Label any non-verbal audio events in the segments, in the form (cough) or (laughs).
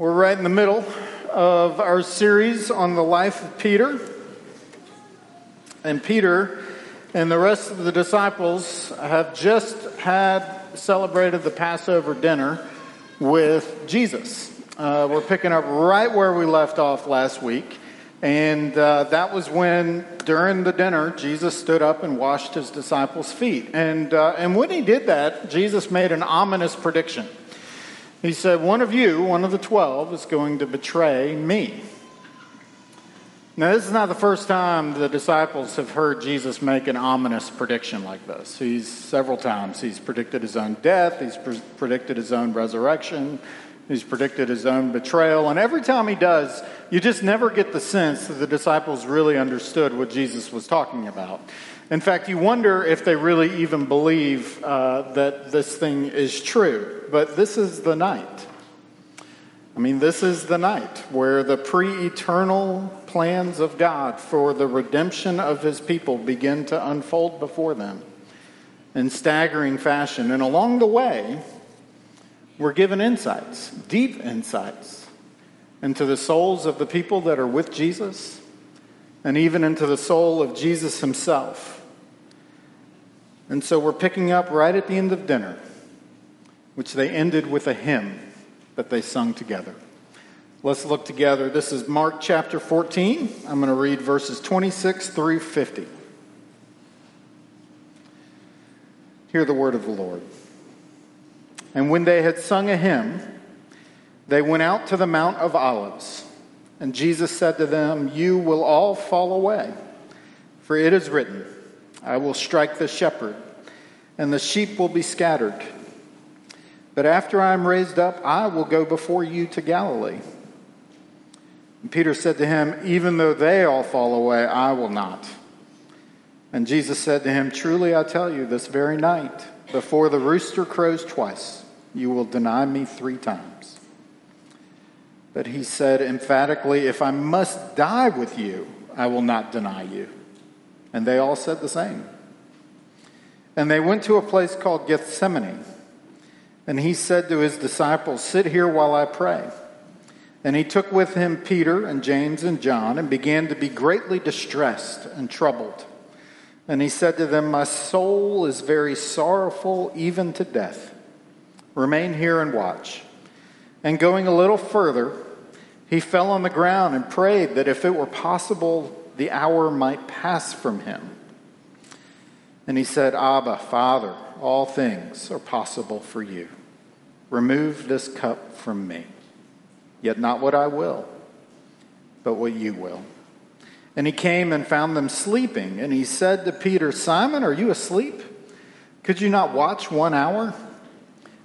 We're right in the middle of our series on the life of Peter. And Peter and the rest of the disciples have just had celebrated the Passover dinner with Jesus. Uh, we're picking up right where we left off last week. And uh, that was when, during the dinner, Jesus stood up and washed his disciples' feet. And, uh, and when he did that, Jesus made an ominous prediction. He said, One of you, one of the twelve, is going to betray me. Now, this is not the first time the disciples have heard Jesus make an ominous prediction like this. He's several times. He's predicted his own death, he's pre- predicted his own resurrection, he's predicted his own betrayal. And every time he does, you just never get the sense that the disciples really understood what Jesus was talking about. In fact, you wonder if they really even believe uh, that this thing is true. But this is the night. I mean, this is the night where the pre eternal plans of God for the redemption of his people begin to unfold before them in staggering fashion. And along the way, we're given insights, deep insights, into the souls of the people that are with Jesus and even into the soul of Jesus himself. And so we're picking up right at the end of dinner, which they ended with a hymn that they sung together. Let's look together. This is Mark chapter 14. I'm going to read verses 26 through 50. Hear the word of the Lord. And when they had sung a hymn, they went out to the Mount of Olives. And Jesus said to them, You will all fall away, for it is written, I will strike the shepherd, and the sheep will be scattered. But after I am raised up, I will go before you to Galilee. And Peter said to him, Even though they all fall away, I will not. And Jesus said to him, Truly I tell you, this very night, before the rooster crows twice, you will deny me three times. But he said emphatically, If I must die with you, I will not deny you. And they all said the same. And they went to a place called Gethsemane. And he said to his disciples, Sit here while I pray. And he took with him Peter and James and John and began to be greatly distressed and troubled. And he said to them, My soul is very sorrowful, even to death. Remain here and watch. And going a little further, he fell on the ground and prayed that if it were possible, the hour might pass from him. And he said, Abba, Father, all things are possible for you. Remove this cup from me. Yet not what I will, but what you will. And he came and found them sleeping. And he said to Peter, Simon, are you asleep? Could you not watch one hour?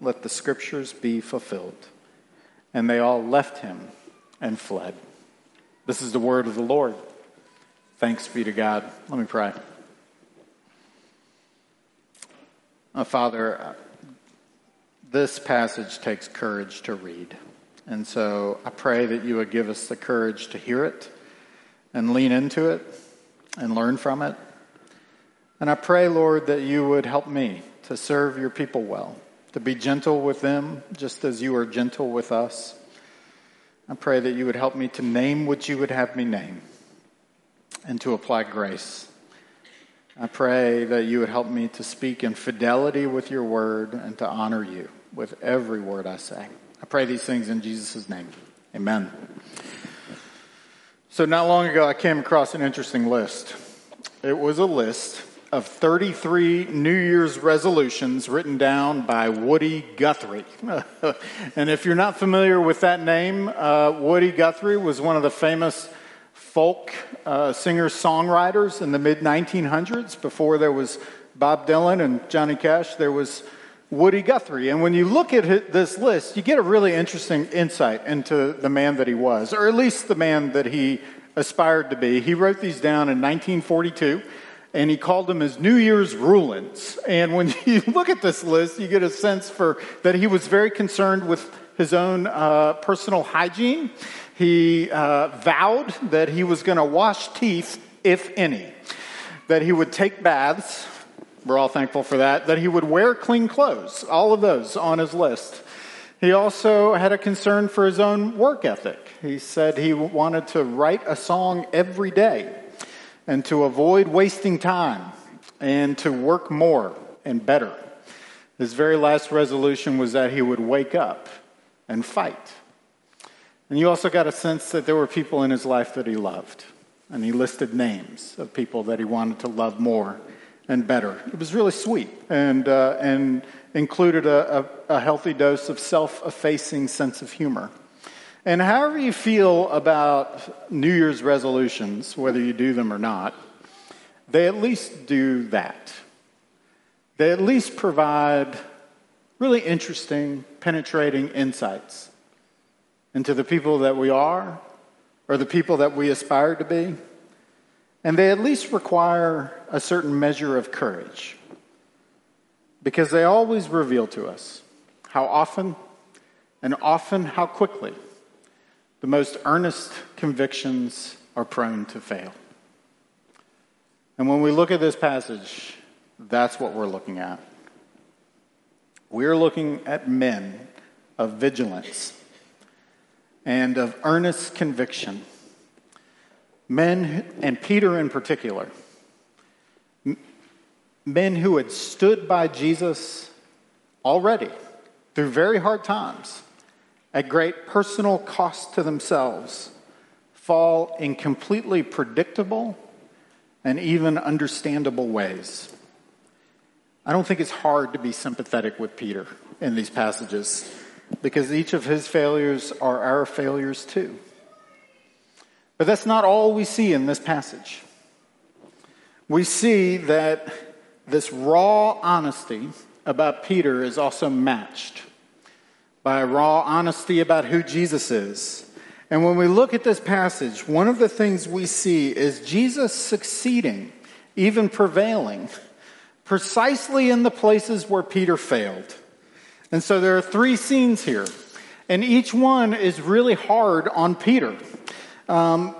let the scriptures be fulfilled. And they all left him and fled. This is the word of the Lord. Thanks be to God. Let me pray. Uh, Father, uh, this passage takes courage to read. And so I pray that you would give us the courage to hear it and lean into it and learn from it. And I pray, Lord, that you would help me to serve your people well, to be gentle with them just as you are gentle with us. I pray that you would help me to name what you would have me name and to apply grace. I pray that you would help me to speak in fidelity with your word and to honor you with every word I say. I pray these things in Jesus' name. Amen. So, not long ago, I came across an interesting list. It was a list of 33 New Year's resolutions written down by Woody Guthrie. (laughs) and if you're not familiar with that name, uh, Woody Guthrie was one of the famous folk uh, singer songwriters in the mid 1900s. Before there was Bob Dylan and Johnny Cash, there was Woody Guthrie. And when you look at this list, you get a really interesting insight into the man that he was, or at least the man that he aspired to be. He wrote these down in 1942 and he called them his New Year's rulings. And when (laughs) you look at this list, you get a sense for that he was very concerned with his own uh, personal hygiene. He uh, vowed that he was going to wash teeth, if any, that he would take baths. We're all thankful for that. That he would wear clean clothes. All of those on his list. He also had a concern for his own work ethic. He said he wanted to write a song every day and to avoid wasting time and to work more and better. His very last resolution was that he would wake up and fight. And you also got a sense that there were people in his life that he loved. And he listed names of people that he wanted to love more and better. It was really sweet and, uh, and included a, a, a healthy dose of self effacing sense of humor. And however you feel about New Year's resolutions, whether you do them or not, they at least do that. They at least provide really interesting, penetrating insights into the people that we are or the people that we aspire to be. And they at least require a certain measure of courage because they always reveal to us how often and often how quickly the most earnest convictions are prone to fail. And when we look at this passage, that's what we're looking at. We're looking at men of vigilance and of earnest conviction. Men, and Peter in particular, men who had stood by Jesus already through very hard times at great personal cost to themselves, fall in completely predictable and even understandable ways. I don't think it's hard to be sympathetic with Peter in these passages because each of his failures are our failures too. But that's not all we see in this passage. We see that this raw honesty about Peter is also matched by raw honesty about who Jesus is. And when we look at this passage, one of the things we see is Jesus succeeding, even prevailing, precisely in the places where Peter failed. And so there are three scenes here, and each one is really hard on Peter. Um,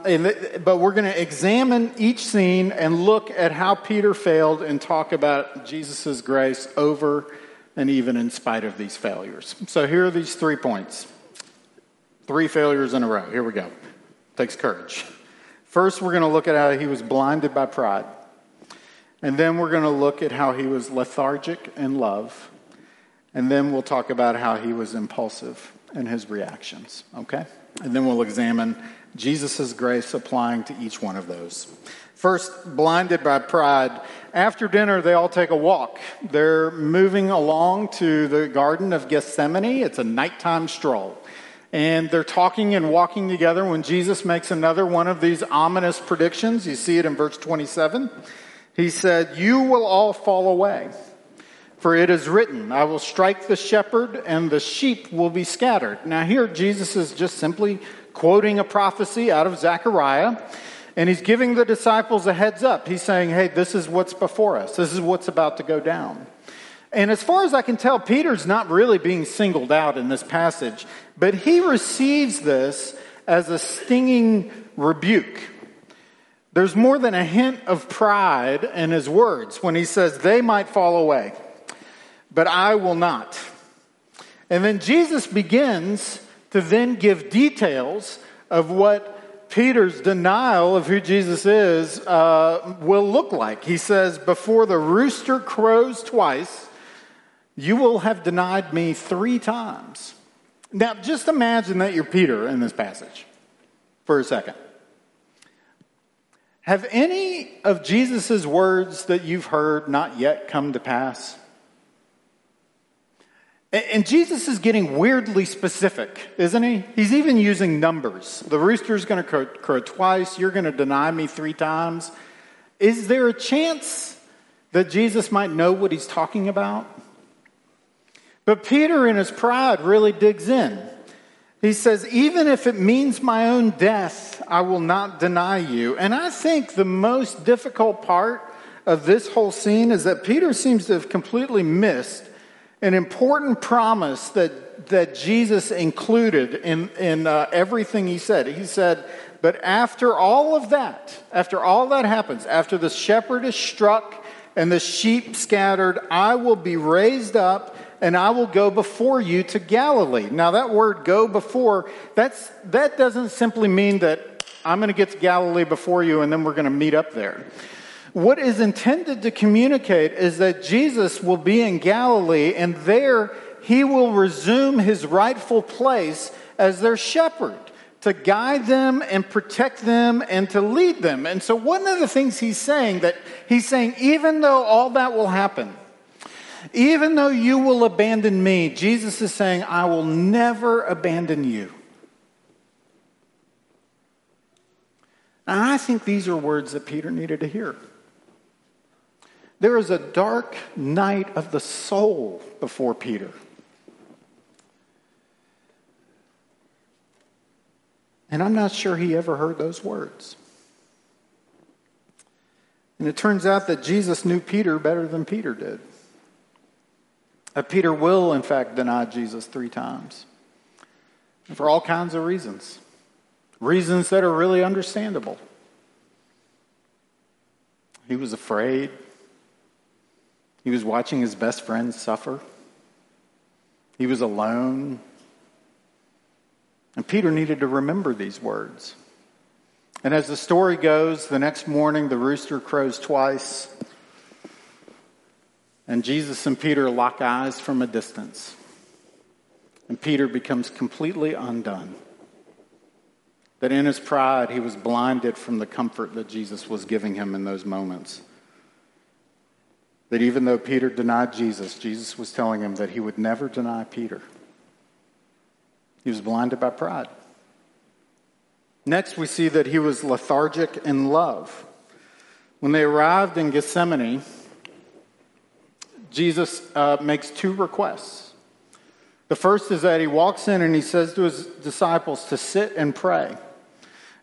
but we're going to examine each scene and look at how Peter failed and talk about Jesus' grace over and even in spite of these failures. So here are these three points. Three failures in a row. Here we go. Takes courage. First, we're going to look at how he was blinded by pride. And then we're going to look at how he was lethargic in love. And then we'll talk about how he was impulsive in his reactions. Okay? And then we'll examine Jesus' grace applying to each one of those. First, blinded by pride. After dinner, they all take a walk. They're moving along to the Garden of Gethsemane. It's a nighttime stroll. And they're talking and walking together when Jesus makes another one of these ominous predictions. You see it in verse 27. He said, You will all fall away. For it is written, I will strike the shepherd and the sheep will be scattered. Now, here Jesus is just simply quoting a prophecy out of Zechariah. And he's giving the disciples a heads up. He's saying, hey, this is what's before us. This is what's about to go down. And as far as I can tell, Peter's not really being singled out in this passage, but he receives this as a stinging rebuke. There's more than a hint of pride in his words when he says, They might fall away, but I will not. And then Jesus begins to then give details of what Peter's denial of who Jesus is uh, will look like. He says, Before the rooster crows twice, you will have denied me three times. Now, just imagine that you're Peter in this passage for a second. Have any of Jesus' words that you've heard not yet come to pass? And Jesus is getting weirdly specific, isn't he? He's even using numbers. The rooster's going to crow, crow twice. You're going to deny me three times. Is there a chance that Jesus might know what he's talking about? But Peter, in his pride, really digs in. He says, Even if it means my own death, I will not deny you. And I think the most difficult part of this whole scene is that Peter seems to have completely missed an important promise that, that Jesus included in, in uh, everything he said. He said, But after all of that, after all that happens, after the shepherd is struck and the sheep scattered, I will be raised up and I will go before you to Galilee. Now, that word go before, that's, that doesn't simply mean that I'm going to get to Galilee before you and then we're going to meet up there. What is intended to communicate is that Jesus will be in Galilee and there he will resume his rightful place as their shepherd to guide them and protect them and to lead them. And so, one of the things he's saying that he's saying, even though all that will happen, even though you will abandon me, Jesus is saying, I will never abandon you. And I think these are words that Peter needed to hear. There is a dark night of the soul before Peter. And I'm not sure he ever heard those words. And it turns out that Jesus knew Peter better than Peter did. That Peter will, in fact, deny Jesus three times. And for all kinds of reasons. Reasons that are really understandable. He was afraid. He was watching his best friend suffer. He was alone. And Peter needed to remember these words. And as the story goes, the next morning the rooster crows twice. And Jesus and Peter lock eyes from a distance. And Peter becomes completely undone. That in his pride, he was blinded from the comfort that Jesus was giving him in those moments. That even though Peter denied Jesus, Jesus was telling him that he would never deny Peter. He was blinded by pride. Next, we see that he was lethargic in love. When they arrived in Gethsemane, Jesus uh, makes two requests. The first is that he walks in and he says to his disciples to sit and pray.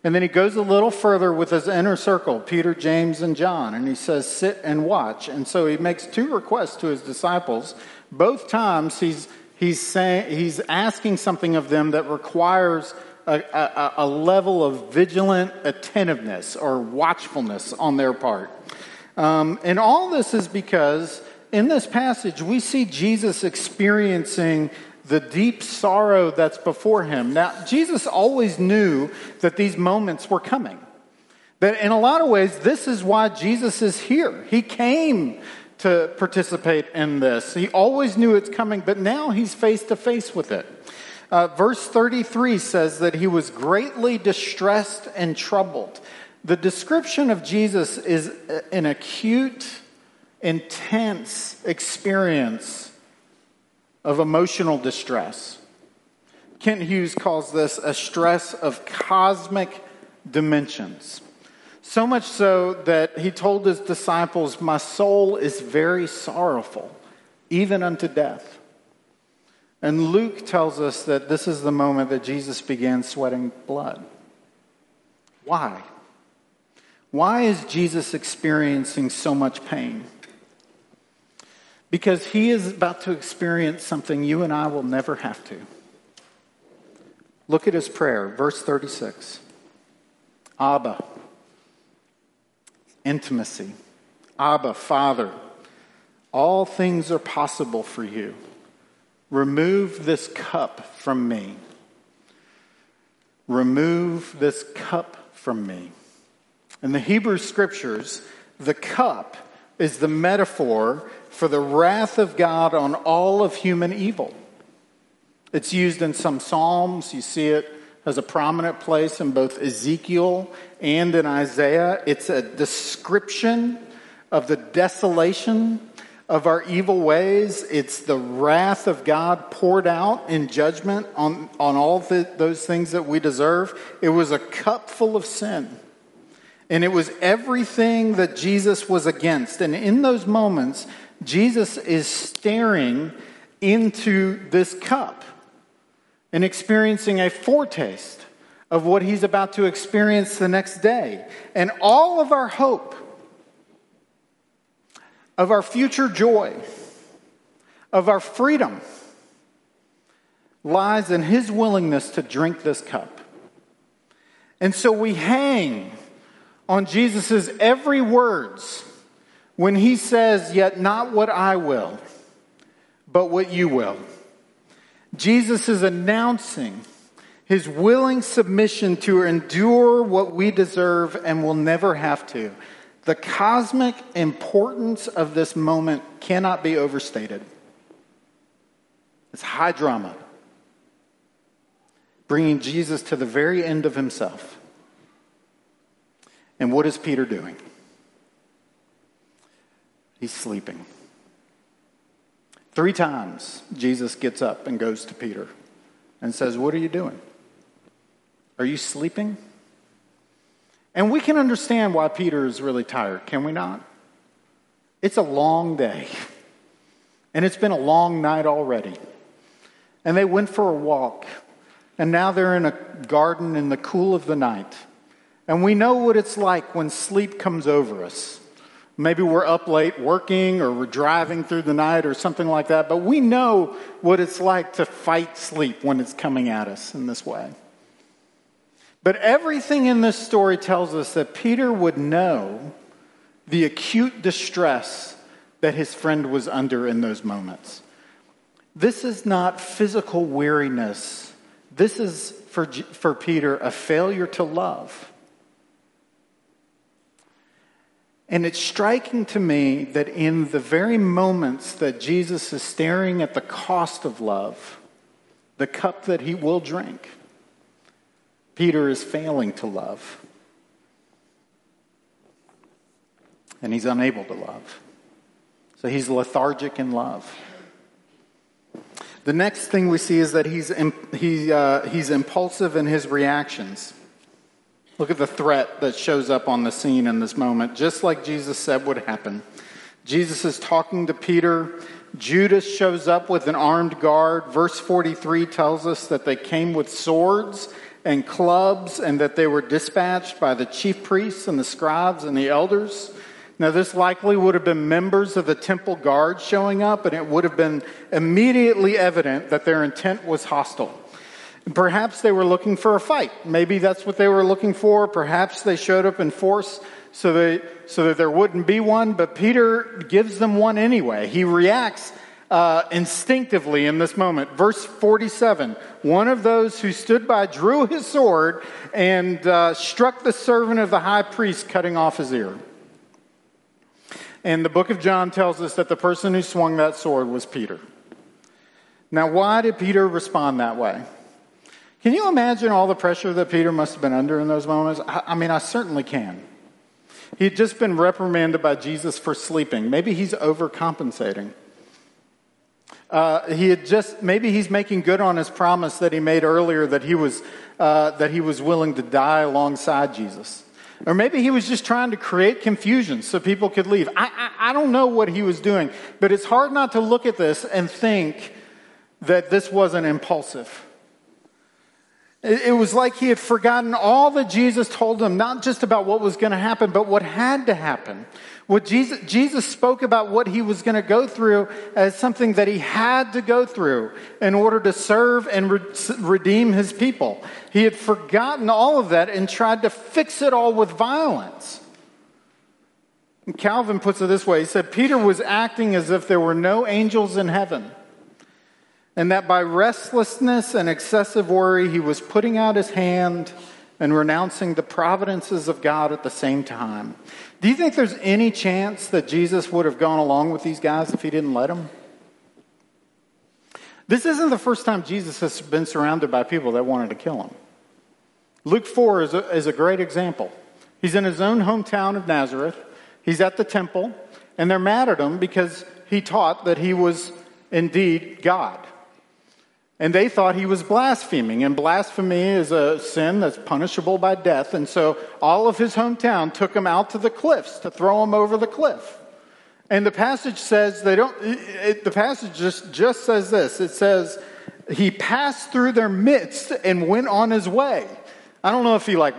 And then he goes a little further with his inner circle, Peter, James, and John, and he says, Sit and watch. And so he makes two requests to his disciples. Both times he's, he's, saying, he's asking something of them that requires a, a, a level of vigilant attentiveness or watchfulness on their part. Um, and all this is because in this passage, we see Jesus experiencing the deep sorrow that's before him. Now, Jesus always knew that these moments were coming. That in a lot of ways, this is why Jesus is here. He came to participate in this. He always knew it's coming, but now he's face to face with it. Uh, verse 33 says that he was greatly distressed and troubled. The description of Jesus is an acute intense experience of emotional distress. Kent Hughes calls this a stress of cosmic dimensions. So much so that he told his disciples, My soul is very sorrowful, even unto death. And Luke tells us that this is the moment that Jesus began sweating blood. Why? Why is Jesus experiencing so much pain? Because he is about to experience something you and I will never have to. Look at his prayer, verse 36. Abba, intimacy. Abba, Father, all things are possible for you. Remove this cup from me. Remove this cup from me. In the Hebrew scriptures, the cup is the metaphor for the wrath of God on all of human evil. It's used in some Psalms. You see it as a prominent place in both Ezekiel and in Isaiah. It's a description of the desolation of our evil ways. It's the wrath of God poured out in judgment on, on all the, those things that we deserve. It was a cup full of sin. And it was everything that Jesus was against. And in those moments, Jesus is staring into this cup and experiencing a foretaste of what he's about to experience the next day. And all of our hope, of our future joy, of our freedom, lies in his willingness to drink this cup. And so we hang on Jesus' every words when he says, Yet not what I will, but what you will. Jesus is announcing his willing submission to endure what we deserve and will never have to. The cosmic importance of this moment cannot be overstated. It's high drama, bringing Jesus to the very end of himself. And what is Peter doing? He's sleeping. Three times, Jesus gets up and goes to Peter and says, What are you doing? Are you sleeping? And we can understand why Peter is really tired, can we not? It's a long day, and it's been a long night already. And they went for a walk, and now they're in a garden in the cool of the night. And we know what it's like when sleep comes over us. Maybe we're up late working or we're driving through the night or something like that, but we know what it's like to fight sleep when it's coming at us in this way. But everything in this story tells us that Peter would know the acute distress that his friend was under in those moments. This is not physical weariness. This is for, for Peter a failure to love. And it's striking to me that in the very moments that Jesus is staring at the cost of love, the cup that he will drink, Peter is failing to love. And he's unable to love. So he's lethargic in love. The next thing we see is that he's, he, uh, he's impulsive in his reactions. Look at the threat that shows up on the scene in this moment, just like Jesus said would happen. Jesus is talking to Peter. Judas shows up with an armed guard. Verse 43 tells us that they came with swords and clubs and that they were dispatched by the chief priests and the scribes and the elders. Now, this likely would have been members of the temple guard showing up, and it would have been immediately evident that their intent was hostile. Perhaps they were looking for a fight. Maybe that's what they were looking for. Perhaps they showed up in force so, they, so that there wouldn't be one, but Peter gives them one anyway. He reacts uh, instinctively in this moment. Verse 47 One of those who stood by drew his sword and uh, struck the servant of the high priest, cutting off his ear. And the book of John tells us that the person who swung that sword was Peter. Now, why did Peter respond that way? Can you imagine all the pressure that Peter must have been under in those moments? I, mean, I certainly can. He'd just been reprimanded by Jesus for sleeping. Maybe he's overcompensating. Uh, he had just maybe he's making good on his promise that he made earlier that he was uh, that he was willing to die alongside Jesus, or maybe he was just trying to create confusion so people could leave. I, I, I don't know what he was doing, but it's hard not to look at this and think that this wasn't impulsive. It was like he had forgotten all that Jesus told him, not just about what was going to happen, but what had to happen. What Jesus, Jesus spoke about what he was going to go through as something that he had to go through in order to serve and re- redeem his people. He had forgotten all of that and tried to fix it all with violence. Calvin puts it this way he said, Peter was acting as if there were no angels in heaven, and that by restlessness and excessive worry, he was putting out his hand and renouncing the providences of God at the same time. Do you think there's any chance that Jesus would have gone along with these guys if he didn't let them? This isn't the first time Jesus has been surrounded by people that wanted to kill him. Luke 4 is a, is a great example. He's in his own hometown of Nazareth. He's at the temple, and they're mad at him because he taught that he was indeed God. And they thought he was blaspheming, and blasphemy is a sin that's punishable by death. And so all of his hometown took him out to the cliffs to throw him over the cliff. And the passage says they don't, it, the passage just, just says this it says, he passed through their midst and went on his way. I don't know if he like,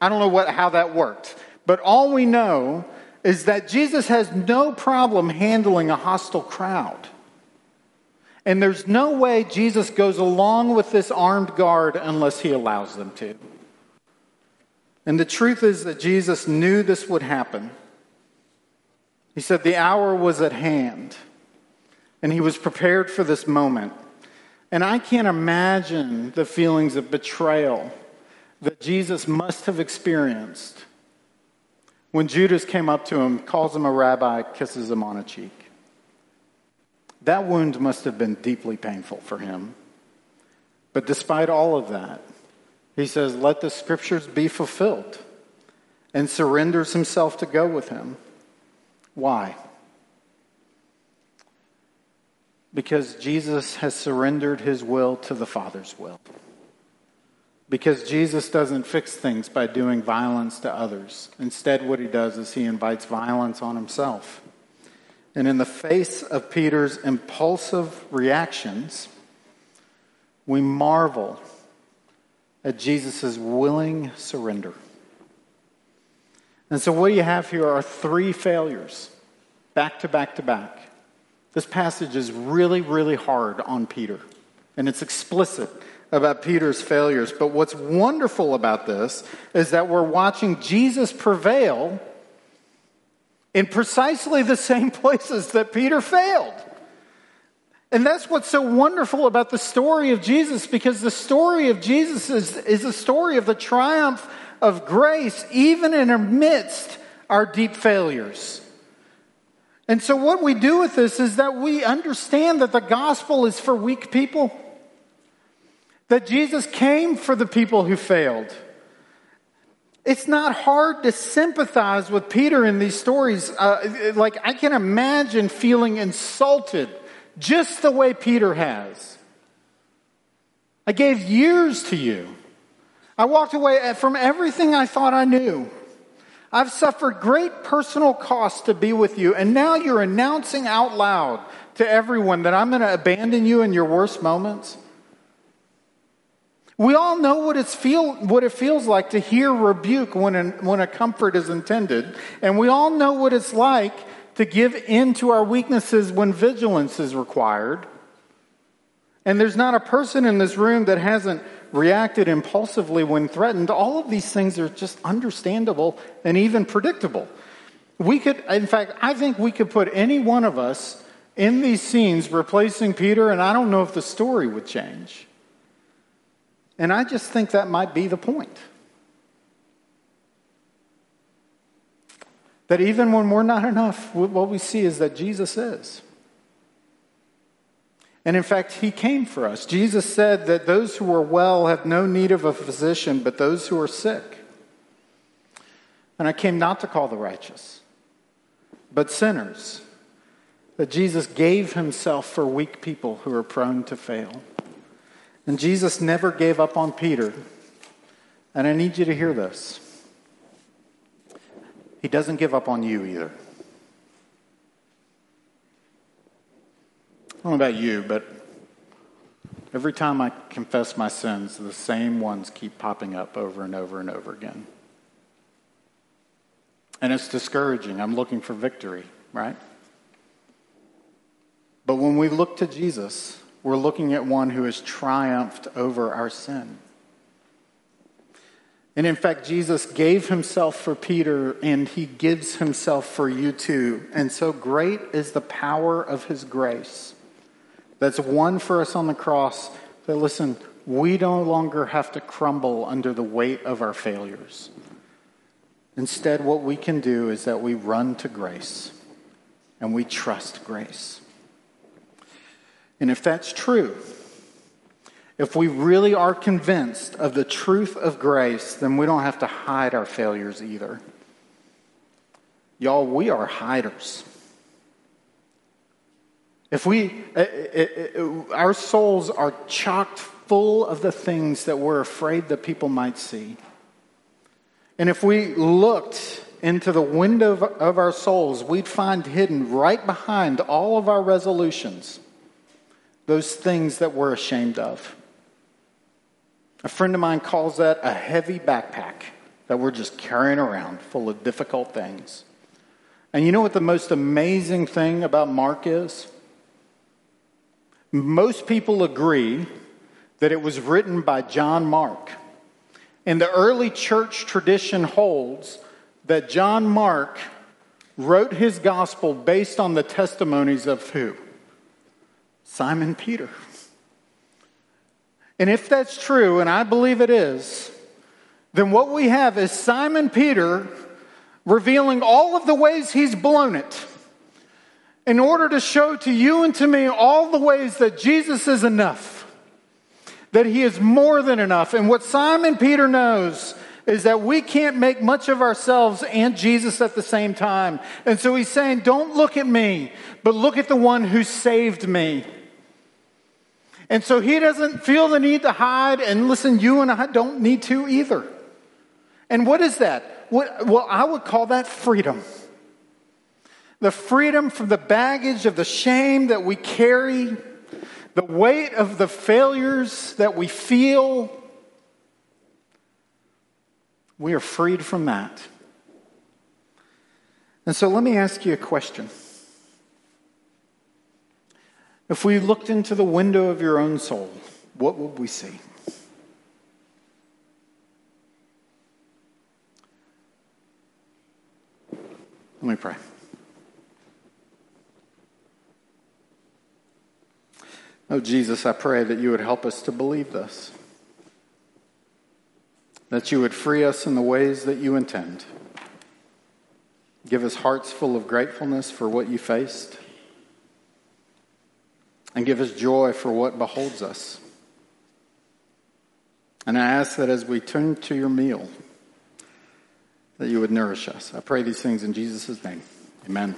I don't know what, how that worked. But all we know is that Jesus has no problem handling a hostile crowd. And there's no way Jesus goes along with this armed guard unless he allows them to. And the truth is that Jesus knew this would happen. He said the hour was at hand, and he was prepared for this moment. And I can't imagine the feelings of betrayal that Jesus must have experienced when Judas came up to him, calls him a rabbi, kisses him on a cheek. That wound must have been deeply painful for him. But despite all of that, he says, Let the scriptures be fulfilled, and surrenders himself to go with him. Why? Because Jesus has surrendered his will to the Father's will. Because Jesus doesn't fix things by doing violence to others. Instead, what he does is he invites violence on himself. And in the face of Peter's impulsive reactions, we marvel at Jesus' willing surrender. And so, what you have here are three failures, back to back to back. This passage is really, really hard on Peter, and it's explicit about Peter's failures. But what's wonderful about this is that we're watching Jesus prevail in precisely the same (laughs) places that Peter failed. And that's what's so wonderful about the story of Jesus, because the story of Jesus is, is a story of the triumph of grace, even in amidst our deep failures. And so, what we do with this is that we understand that the gospel is for weak people, that Jesus came for the people who failed. It's not hard to sympathize with Peter in these stories. Uh, like, I can imagine feeling insulted just the way Peter has. I gave years to you. I walked away from everything I thought I knew. I've suffered great personal cost to be with you, and now you're announcing out loud to everyone that I'm going to abandon you in your worst moments. We all know what, it's feel, what it feels like to hear rebuke when, an, when a comfort is intended. And we all know what it's like to give in to our weaknesses when vigilance is required. And there's not a person in this room that hasn't reacted impulsively when threatened. All of these things are just understandable and even predictable. We could, in fact, I think we could put any one of us in these scenes replacing Peter, and I don't know if the story would change. And I just think that might be the point. That even when we're not enough, what we see is that Jesus is. And in fact, he came for us. Jesus said that those who are well have no need of a physician, but those who are sick. And I came not to call the righteous, but sinners. That Jesus gave himself for weak people who are prone to fail. And Jesus never gave up on Peter. And I need you to hear this. He doesn't give up on you either. I don't know about you, but every time I confess my sins, the same ones keep popping up over and over and over again. And it's discouraging. I'm looking for victory, right? But when we look to Jesus, we're looking at one who has triumphed over our sin. And in fact, Jesus gave himself for Peter and he gives himself for you too. And so great is the power of his grace that's won for us on the cross that, listen, we no longer have to crumble under the weight of our failures. Instead, what we can do is that we run to grace and we trust grace. And if that's true, if we really are convinced of the truth of grace, then we don't have to hide our failures either. Y'all, we are hiders. If we, it, it, it, our souls are chocked full of the things that we're afraid that people might see. And if we looked into the window of, of our souls, we'd find hidden right behind all of our resolutions those things that we're ashamed of. A friend of mine calls that a heavy backpack that we're just carrying around full of difficult things. And you know what the most amazing thing about Mark is? Most people agree that it was written by John Mark. And the early church tradition holds that John Mark wrote his gospel based on the testimonies of who? Simon Peter. And if that's true, and I believe it is, then what we have is Simon Peter revealing all of the ways he's blown it in order to show to you and to me all the ways that Jesus is enough, that he is more than enough. And what Simon Peter knows is that we can't make much of ourselves and Jesus at the same time. And so he's saying, Don't look at me, but look at the one who saved me. And so he doesn't feel the need to hide. And listen, you and I don't need to either. And what is that? What, well, I would call that freedom. The freedom from the baggage of the shame that we carry, the weight of the failures that we feel. We are freed from that. And so let me ask you a question. If we looked into the window of your own soul, what would we see? Let me pray. Oh, Jesus, I pray that you would help us to believe this, that you would free us in the ways that you intend. Give us hearts full of gratefulness for what you faced and give us joy for what beholds us. And I ask that as we turn to your meal, that you would nourish us. I pray these things in Jesus' name. Amen.